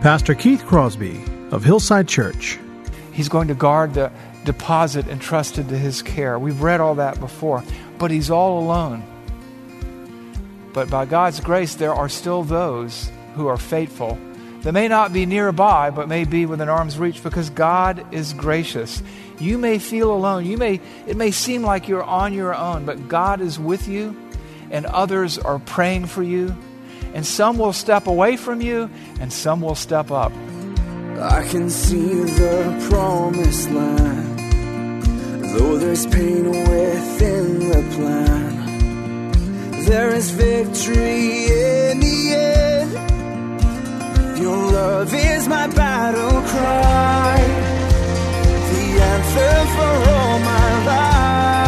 Pastor Keith Crosby of Hillside Church. He's going to guard the deposit entrusted to his care. We've read all that before, but he's all alone. But by God's grace, there are still those who are faithful. They may not be nearby, but may be within arm's reach because God is gracious. You may feel alone. You may it may seem like you're on your own, but God is with you and others are praying for you and some will step away from you, and some will step up. I can see the promised land, though there's pain within the plan. There is victory in the end. Your love is my battle cry, the answer for all my life.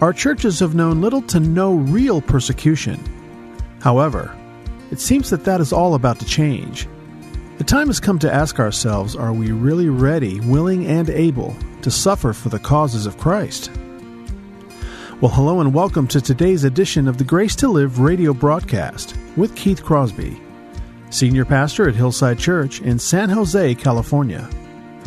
our churches have known little to no real persecution. However, it seems that that is all about to change. The time has come to ask ourselves are we really ready, willing, and able to suffer for the causes of Christ? Well, hello and welcome to today's edition of the Grace to Live radio broadcast with Keith Crosby, Senior Pastor at Hillside Church in San Jose, California.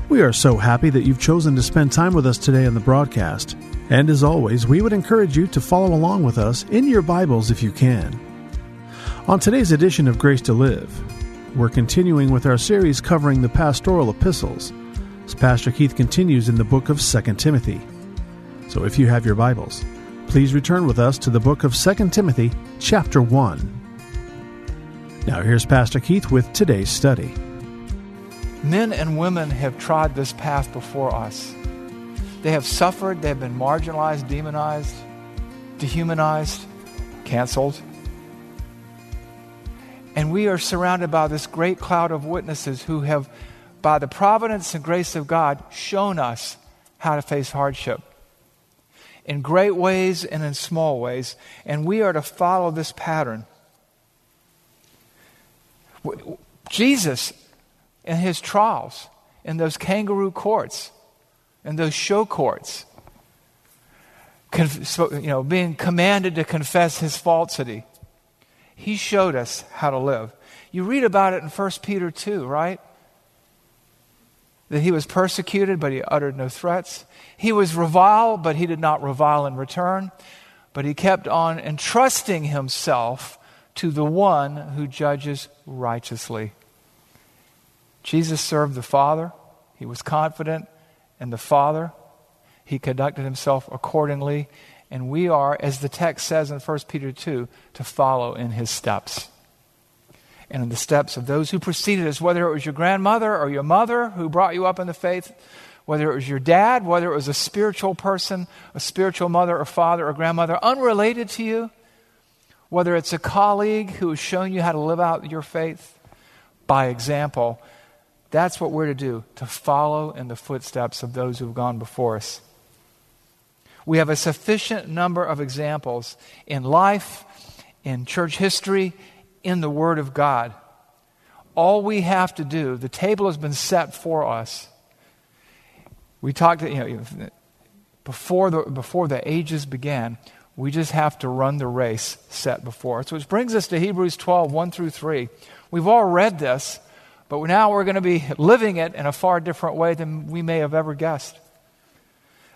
We are so happy that you've chosen to spend time with us today on the broadcast. And as always, we would encourage you to follow along with us in your Bibles if you can. On today's edition of Grace to Live, we're continuing with our series covering the pastoral epistles as Pastor Keith continues in the book of 2 Timothy. So if you have your Bibles, please return with us to the book of 2 Timothy, chapter 1. Now here's Pastor Keith with today's study. Men and women have trod this path before us. They have suffered, they have been marginalized, demonized, dehumanized, canceled. And we are surrounded by this great cloud of witnesses who have, by the providence and grace of God, shown us how to face hardship in great ways and in small ways. And we are to follow this pattern. Jesus, in his trials, in those kangaroo courts, in those show courts, conf- you know, being commanded to confess his falsity. He showed us how to live. You read about it in 1 Peter 2, right? That he was persecuted, but he uttered no threats. He was reviled, but he did not revile in return. But he kept on entrusting himself to the one who judges righteously. Jesus served the Father. He was confident and the Father. He conducted himself accordingly. And we are, as the text says in 1 Peter 2, to follow in his steps. And in the steps of those who preceded us, whether it was your grandmother or your mother who brought you up in the faith, whether it was your dad, whether it was a spiritual person, a spiritual mother or father or grandmother, unrelated to you, whether it's a colleague who has shown you how to live out your faith by example, that's what we're to do, to follow in the footsteps of those who have gone before us. We have a sufficient number of examples in life, in church history, in the Word of God. All we have to do, the table has been set for us. We talked, you know, before the, before the ages began, we just have to run the race set before us. Which brings us to Hebrews 12, 1 through 3. We've all read this, but now we're going to be living it in a far different way than we may have ever guessed.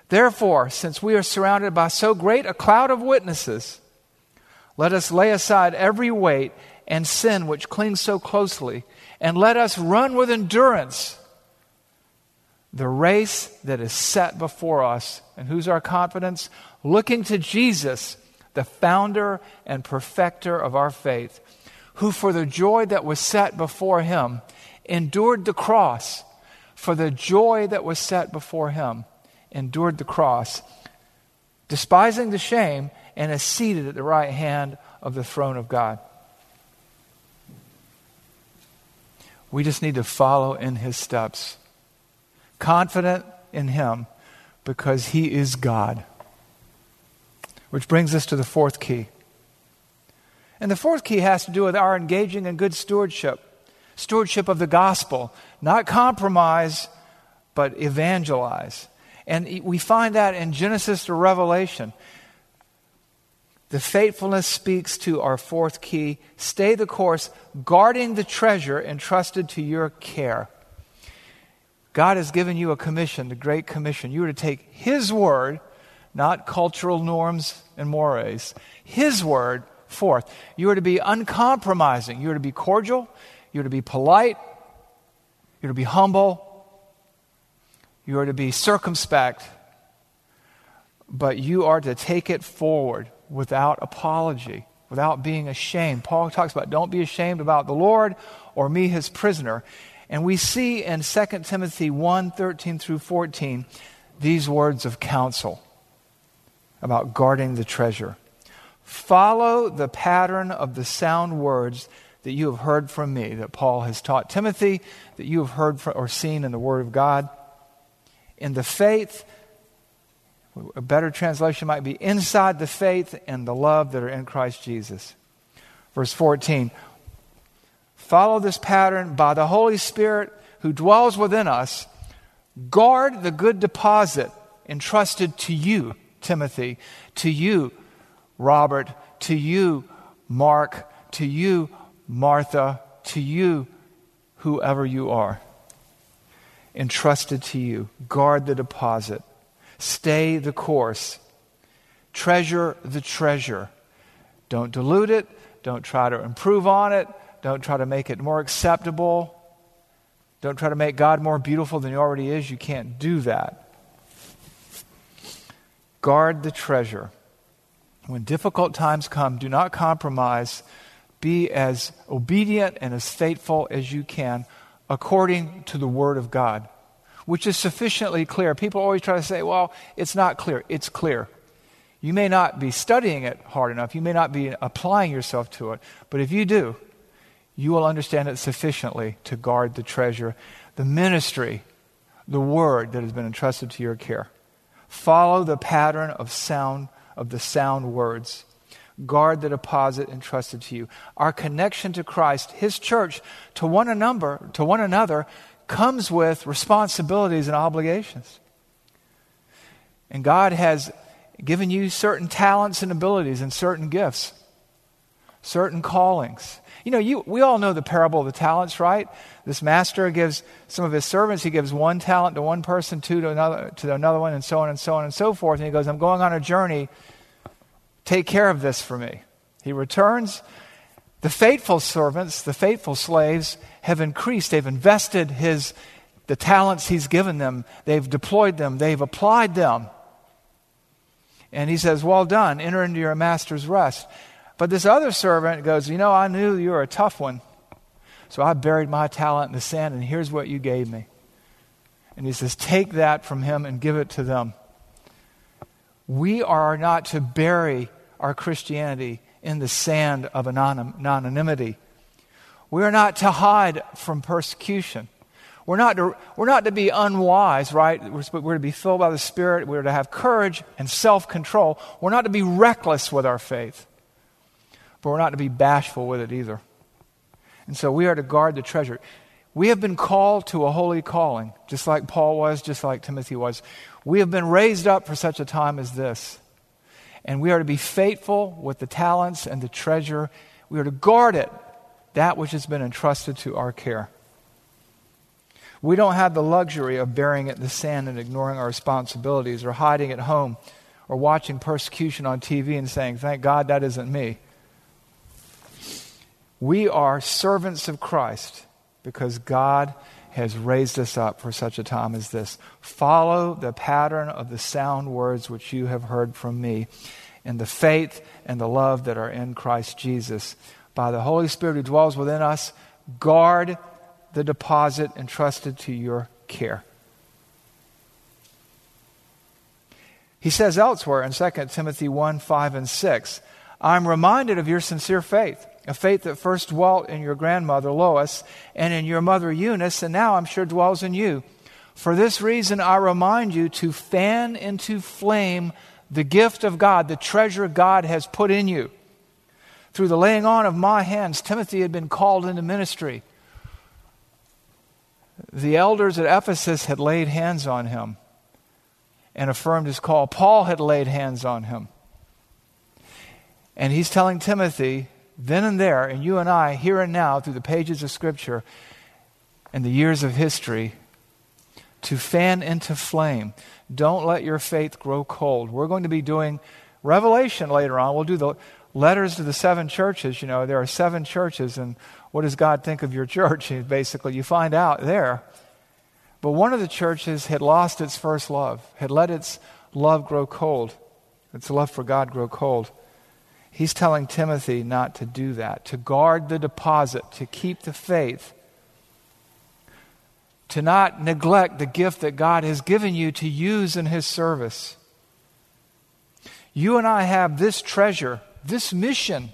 Therefore, since we are surrounded by so great a cloud of witnesses, Let us lay aside every weight and sin which clings so closely, and let us run with endurance the race that is set before us. And who's our confidence? Looking to Jesus, the founder and perfecter of our faith, who for the joy that was set before him endured the cross, for the joy that was set before him endured the cross, despising the shame, and is seated at the right hand of the throne of God. We just need to follow in his steps, confident in him because he is God. Which brings us to the fourth key. And the fourth key has to do with our engaging in good stewardship stewardship of the gospel, not compromise, but evangelize. And we find that in Genesis to Revelation. The faithfulness speaks to our fourth key stay the course, guarding the treasure entrusted to your care. God has given you a commission, the Great Commission. You are to take His word, not cultural norms and mores, His word forth. You are to be uncompromising. You are to be cordial. You are to be polite. You are to be humble. You are to be circumspect. But you are to take it forward without apology, without being ashamed. Paul talks about don't be ashamed about the Lord or me, his prisoner. And we see in 2 Timothy 1 13 through 14 these words of counsel about guarding the treasure. Follow the pattern of the sound words that you have heard from me, that Paul has taught Timothy, that you have heard or seen in the Word of God. In the faith, a better translation might be inside the faith and the love that are in Christ Jesus. Verse 14 Follow this pattern by the Holy Spirit who dwells within us. Guard the good deposit entrusted to you, Timothy, to you, Robert, to you, Mark, to you, Martha, to you, whoever you are. Entrusted to you. Guard the deposit. Stay the course. Treasure the treasure. Don't dilute it. Don't try to improve on it. Don't try to make it more acceptable. Don't try to make God more beautiful than He already is. You can't do that. Guard the treasure. When difficult times come, do not compromise. Be as obedient and as faithful as you can according to the Word of God, which is sufficiently clear. People always try to say, well, it's not clear. It's clear. You may not be studying it hard enough, you may not be applying yourself to it, but if you do, you will understand it sufficiently to guard the treasure, the ministry, the word that has been entrusted to your care. Follow the pattern of sound of the sound words. Guard the deposit entrusted to you. Our connection to Christ, His church, to one another, to one another, comes with responsibilities and obligations. And God has given you certain talents and abilities and certain gifts, certain callings. You know, you, we all know the parable of the talents, right? This master gives some of his servants, he gives one talent to one person, two to another, to another one, and so on and so on and so forth. And he goes, I'm going on a journey. Take care of this for me. He returns. The faithful servants, the faithful slaves, have increased. They've invested his, the talents he's given them. They've deployed them. They've applied them. And he says, Well done. Enter into your master's rest. But this other servant goes, You know, I knew you were a tough one. So I buried my talent in the sand, and here's what you gave me. And he says, Take that from him and give it to them. We are not to bury our Christianity in the sand of anonymity. We are not to hide from persecution. We're not to, we're not to be unwise, right? We're, we're to be filled by the Spirit. We're to have courage and self control. We're not to be reckless with our faith but we're not to be bashful with it either. And so we are to guard the treasure. We have been called to a holy calling, just like Paul was, just like Timothy was. We have been raised up for such a time as this. And we are to be faithful with the talents and the treasure. We are to guard it, that which has been entrusted to our care. We don't have the luxury of burying it in the sand and ignoring our responsibilities or hiding at home or watching persecution on TV and saying, Thank God that isn't me. We are servants of Christ because God has raised us up for such a time as this. Follow the pattern of the sound words which you have heard from me in the faith and the love that are in Christ Jesus. By the Holy Spirit who dwells within us, guard the deposit entrusted to your care. He says elsewhere in 2 Timothy 1 5 and 6, I'm reminded of your sincere faith, a faith that first dwelt in your grandmother Lois and in your mother Eunice, and now I'm sure dwells in you. For this reason, I remind you to fan into flame the gift of God, the treasure God has put in you. Through the laying on of my hands, Timothy had been called into ministry. The elders at Ephesus had laid hands on him and affirmed his call. Paul had laid hands on him. And he's telling Timothy, then and there, and you and I, here and now, through the pages of Scripture and the years of history, to fan into flame. Don't let your faith grow cold. We're going to be doing Revelation later on. We'll do the letters to the seven churches. You know, there are seven churches, and what does God think of your church? Basically, you find out there. But one of the churches had lost its first love, had let its love grow cold, its love for God grow cold. He's telling Timothy not to do that, to guard the deposit, to keep the faith, to not neglect the gift that God has given you to use in His service. You and I have this treasure, this mission,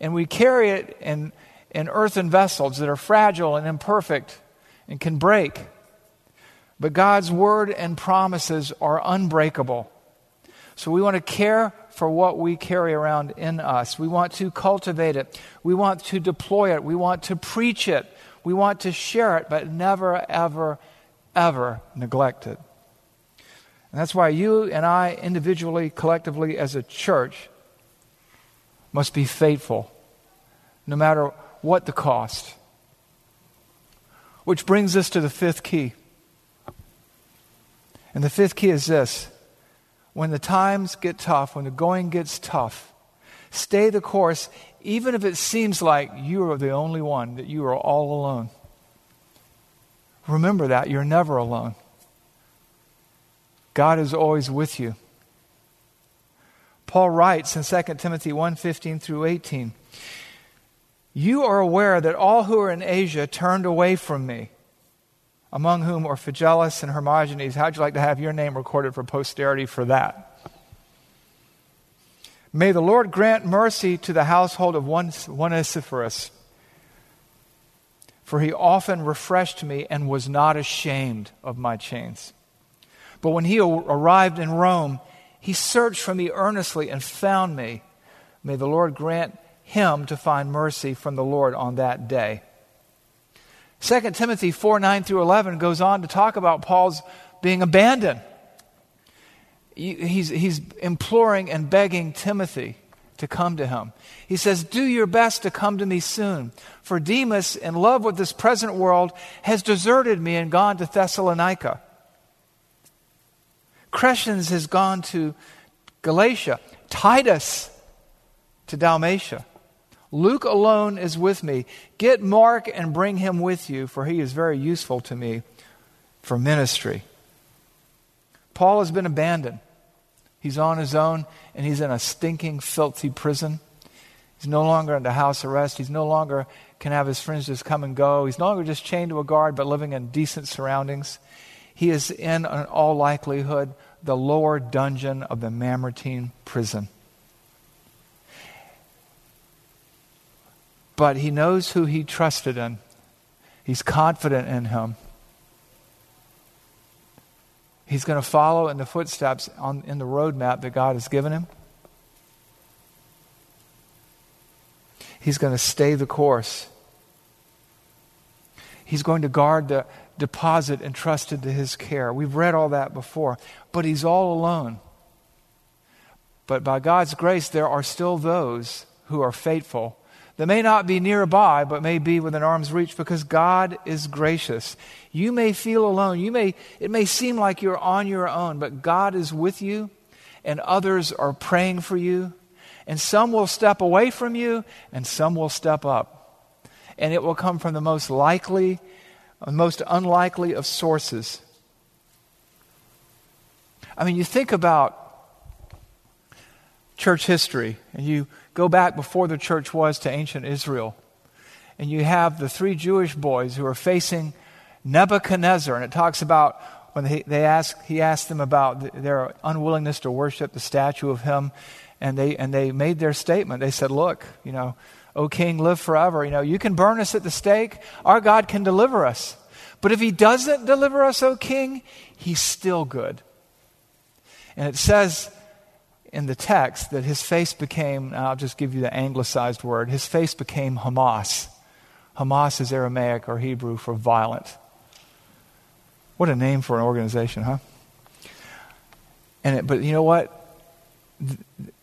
and we carry it in, in earthen vessels that are fragile and imperfect and can break. But God's word and promises are unbreakable. So we want to care for what we carry around in us. We want to cultivate it. We want to deploy it. We want to preach it. We want to share it, but never, ever, ever neglect it. And that's why you and I, individually, collectively, as a church, must be faithful, no matter what the cost. Which brings us to the fifth key. And the fifth key is this when the times get tough, when the going gets tough, stay the course, even if it seems like you are the only one, that you are all alone. Remember that. You're never alone. God is always with you. Paul writes in 2 Timothy 1:15 through 18, "You are aware that all who are in Asia turned away from me." Among whom are Phygelus and Hermogenes. How'd you like to have your name recorded for posterity for that? May the Lord grant mercy to the household of one, for he often refreshed me and was not ashamed of my chains. But when he arrived in Rome, he searched for me earnestly and found me. May the Lord grant him to find mercy from the Lord on that day. 2 Timothy 4 9 through 11 goes on to talk about Paul's being abandoned. He's, he's imploring and begging Timothy to come to him. He says, Do your best to come to me soon. For Demas, in love with this present world, has deserted me and gone to Thessalonica. Crescens has gone to Galatia. Titus to Dalmatia. Luke alone is with me. Get Mark and bring him with you, for he is very useful to me for ministry. Paul has been abandoned. He's on his own, and he's in a stinking, filthy prison. He's no longer under house arrest. He's no longer can have his friends just come and go. He's no longer just chained to a guard, but living in decent surroundings. He is in, in all likelihood, the lower dungeon of the Mamertine prison. But he knows who he trusted in. He's confident in him. He's going to follow in the footsteps on, in the roadmap that God has given him. He's going to stay the course. He's going to guard the deposit entrusted to his care. We've read all that before, but he's all alone. But by God's grace, there are still those who are faithful that may not be nearby, but may be within arm's reach because God is gracious. You may feel alone. You may, it may seem like you're on your own, but God is with you, and others are praying for you. And some will step away from you, and some will step up. and it will come from the most likely, most unlikely of sources. I mean, you think about church history, and you go back before the church was to ancient Israel, and you have the three Jewish boys who are facing Nebuchadnezzar, and it talks about when they, they ask, he asked them about their unwillingness to worship the statue of him, and they, and they made their statement. They said, Look, you know, O king, live forever. You know, you can burn us at the stake, our God can deliver us. But if he doesn't deliver us, O king, he's still good. And it says in the text that his face became, I'll just give you the anglicized word, his face became Hamas. Hamas is Aramaic or Hebrew for violent. What a name for an organization, huh? And it, but you know what?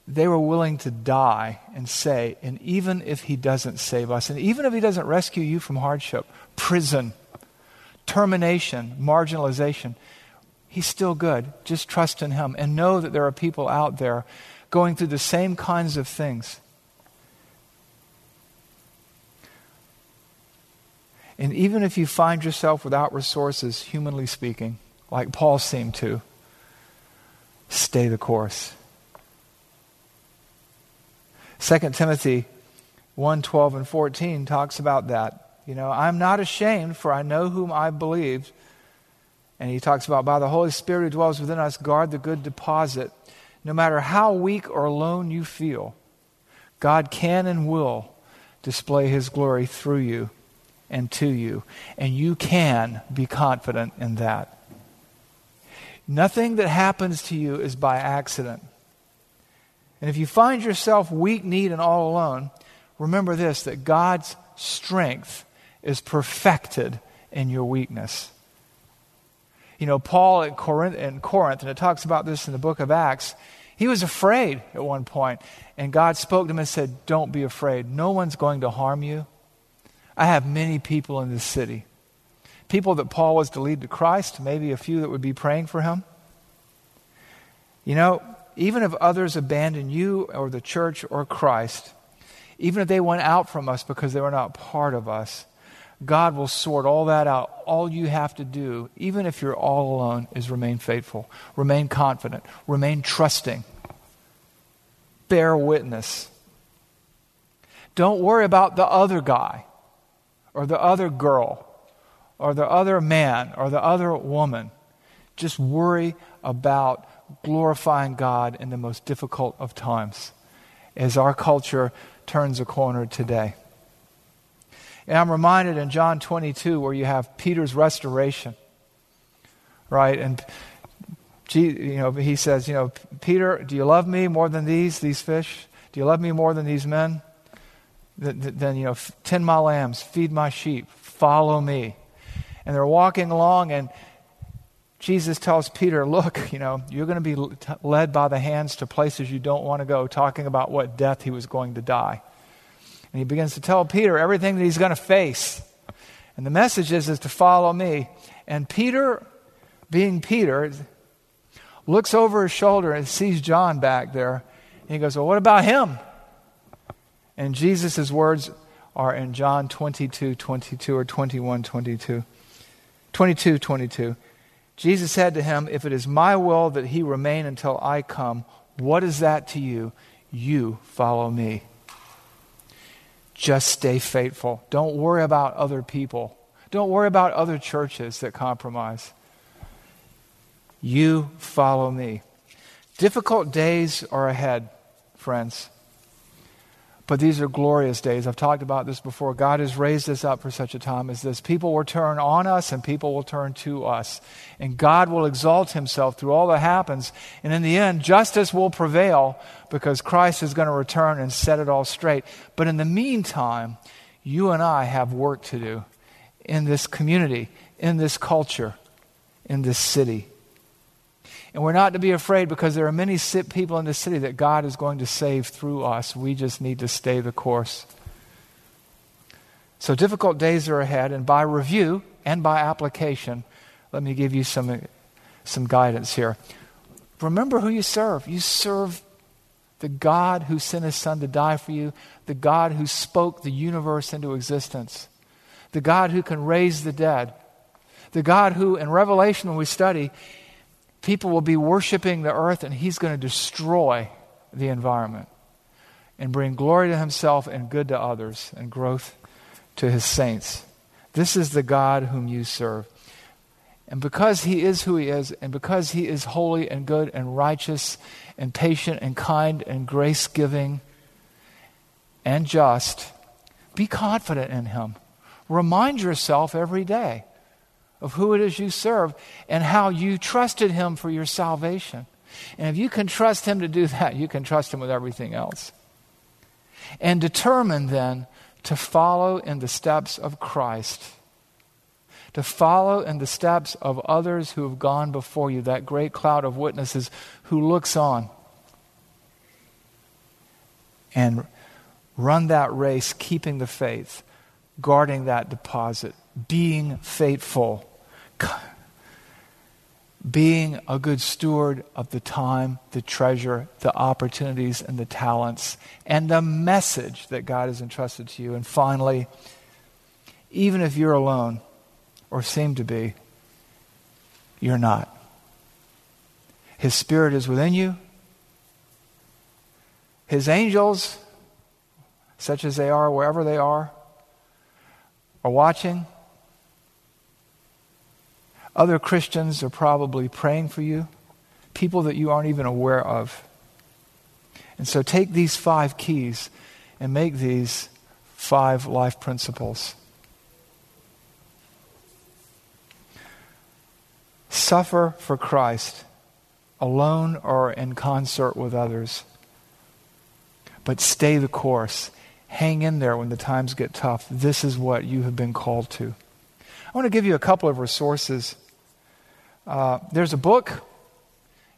They were willing to die and say, and even if he doesn't save us, and even if he doesn't rescue you from hardship, prison, termination, marginalization, He's still good. Just trust in Him and know that there are people out there going through the same kinds of things. And even if you find yourself without resources, humanly speaking, like Paul seemed to, stay the course. 2 Timothy 1 12 and 14 talks about that. You know, I'm not ashamed, for I know whom I believed and he talks about, by the Holy Spirit who dwells within us, guard the good deposit. No matter how weak or alone you feel, God can and will display his glory through you and to you. And you can be confident in that. Nothing that happens to you is by accident. And if you find yourself weak, need, and all alone, remember this that God's strength is perfected in your weakness. You know, Paul at Corinth, in Corinth, and it talks about this in the book of Acts, he was afraid at one point, and God spoke to him and said, Don't be afraid. No one's going to harm you. I have many people in this city. People that Paul was to lead to Christ, maybe a few that would be praying for him. You know, even if others abandon you or the church or Christ, even if they went out from us because they were not part of us, God will sort all that out. All you have to do, even if you're all alone, is remain faithful, remain confident, remain trusting, bear witness. Don't worry about the other guy or the other girl or the other man or the other woman. Just worry about glorifying God in the most difficult of times as our culture turns a corner today. And I'm reminded in John 22 where you have Peter's restoration, right? And you know, he says, you know, Peter, do you love me more than these, these fish? Do you love me more than these men? Then, you know, 10 my lambs, feed my sheep, follow me. And they're walking along, and Jesus tells Peter, Look, you know, you're going to be led by the hands to places you don't want to go, talking about what death he was going to die. And he begins to tell Peter everything that he's going to face. And the message is, is to follow me. And Peter, being Peter, looks over his shoulder and sees John back there. And he goes, Well, what about him? And Jesus' words are in John 22 22 or 21 22. 22 22. Jesus said to him, If it is my will that he remain until I come, what is that to you? You follow me. Just stay faithful. Don't worry about other people. Don't worry about other churches that compromise. You follow me. Difficult days are ahead, friends. But these are glorious days. I've talked about this before. God has raised us up for such a time as this. People will turn on us and people will turn to us. And God will exalt himself through all that happens. And in the end, justice will prevail because Christ is going to return and set it all straight. But in the meantime, you and I have work to do in this community, in this culture, in this city. And we're not to be afraid because there are many sick people in this city that God is going to save through us. We just need to stay the course. So difficult days are ahead, and by review and by application, let me give you some, uh, some guidance here. Remember who you serve. You serve The God who sent his son to die for you, the God who spoke the universe into existence, the God who can raise the dead, the God who, in Revelation, when we study, people will be worshiping the earth and he's going to destroy the environment and bring glory to himself and good to others and growth to his saints. This is the God whom you serve. And because he is who he is, and because he is holy and good and righteous and patient and kind and grace giving and just, be confident in him. Remind yourself every day of who it is you serve and how you trusted him for your salvation. And if you can trust him to do that, you can trust him with everything else. And determine then to follow in the steps of Christ, to follow in the steps of others who have gone before you, that great cloud of witnesses who looks on. And run that race, keeping the faith, guarding that deposit, being faithful being a good steward of the time, the treasure, the opportunities, and the talents, and the message that God has entrusted to you. And finally, even if you're alone or seem to be, you're not. His Spirit is within you. His angels, such as they are, wherever they are, are watching other Christians are probably praying for you, people that you aren't even aware of. And so take these five keys and make these five life principles. Suffer for Christ, alone or in concert with others. But stay the course. Hang in there when the times get tough. This is what you have been called to. I want to give you a couple of resources uh, there's a book.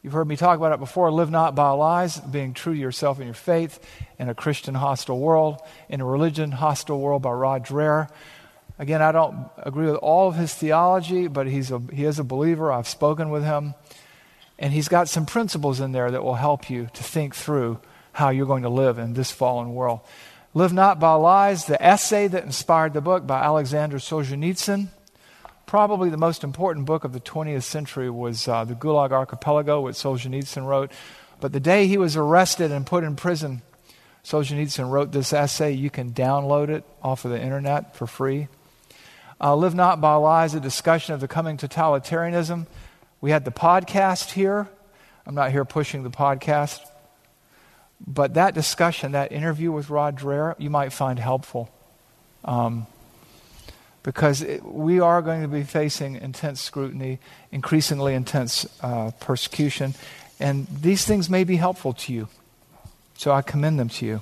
You've heard me talk about it before Live Not by Lies, being true to yourself and your faith in a Christian hostile world, in a religion hostile world by Rod Dreher. Again, I don't agree with all of his theology, but he's a, he is a believer. I've spoken with him. And he's got some principles in there that will help you to think through how you're going to live in this fallen world. Live Not by Lies, the essay that inspired the book by Alexander Solzhenitsyn probably the most important book of the 20th century was uh, the Gulag Archipelago, which Solzhenitsyn wrote. But the day he was arrested and put in prison, Solzhenitsyn wrote this essay. You can download it off of the internet for free. Uh, Live Not by Lies, a discussion of the coming totalitarianism. We had the podcast here. I'm not here pushing the podcast. But that discussion, that interview with Rod Dreher, you might find helpful. Um, because it, we are going to be facing intense scrutiny, increasingly intense uh, persecution, and these things may be helpful to you. So I commend them to you.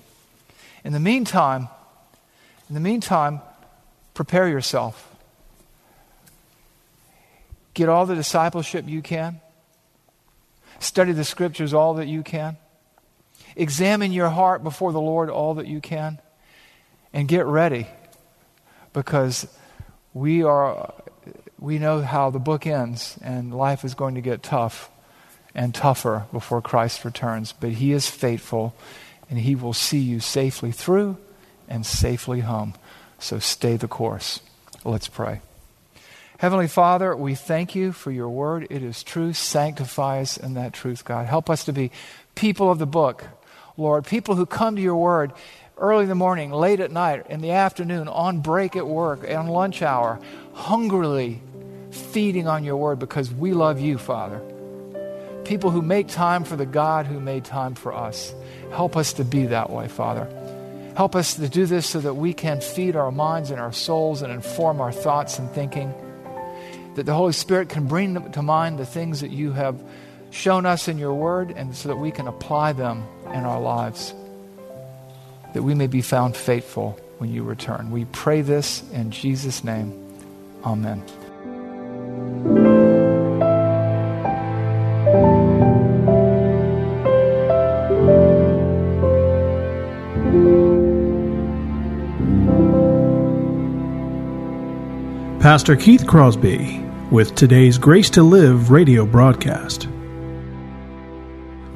In the meantime, in the meantime, prepare yourself. Get all the discipleship you can. Study the scriptures all that you can. Examine your heart before the Lord all that you can. And get ready because we are we know how the book ends and life is going to get tough and tougher before Christ returns but he is faithful and he will see you safely through and safely home so stay the course let's pray Heavenly Father, we thank you for your word. It is true. Sanctify us in that truth, God. Help us to be people of the book, Lord, people who come to your word early in the morning, late at night, in the afternoon, on break at work, on lunch hour, hungrily feeding on your word because we love you, Father. People who make time for the God who made time for us. Help us to be that way, Father. Help us to do this so that we can feed our minds and our souls and inform our thoughts and thinking. That the Holy Spirit can bring to mind the things that you have shown us in your word and so that we can apply them in our lives that we may be found faithful when you return. We pray this in Jesus' name. Amen. Pastor Keith Crosby with today's Grace to Live radio broadcast.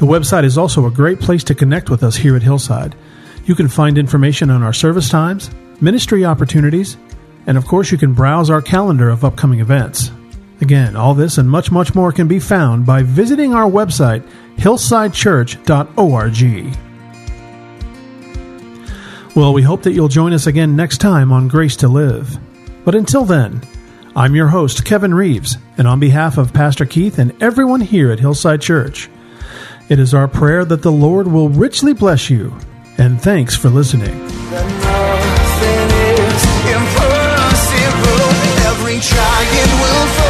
the website is also a great place to connect with us here at Hillside. You can find information on our service times, ministry opportunities, and of course, you can browse our calendar of upcoming events. Again, all this and much, much more can be found by visiting our website, hillsidechurch.org. Well, we hope that you'll join us again next time on Grace to Live. But until then, I'm your host, Kevin Reeves, and on behalf of Pastor Keith and everyone here at Hillside Church, it is our prayer that the Lord will richly bless you. And thanks for listening. Star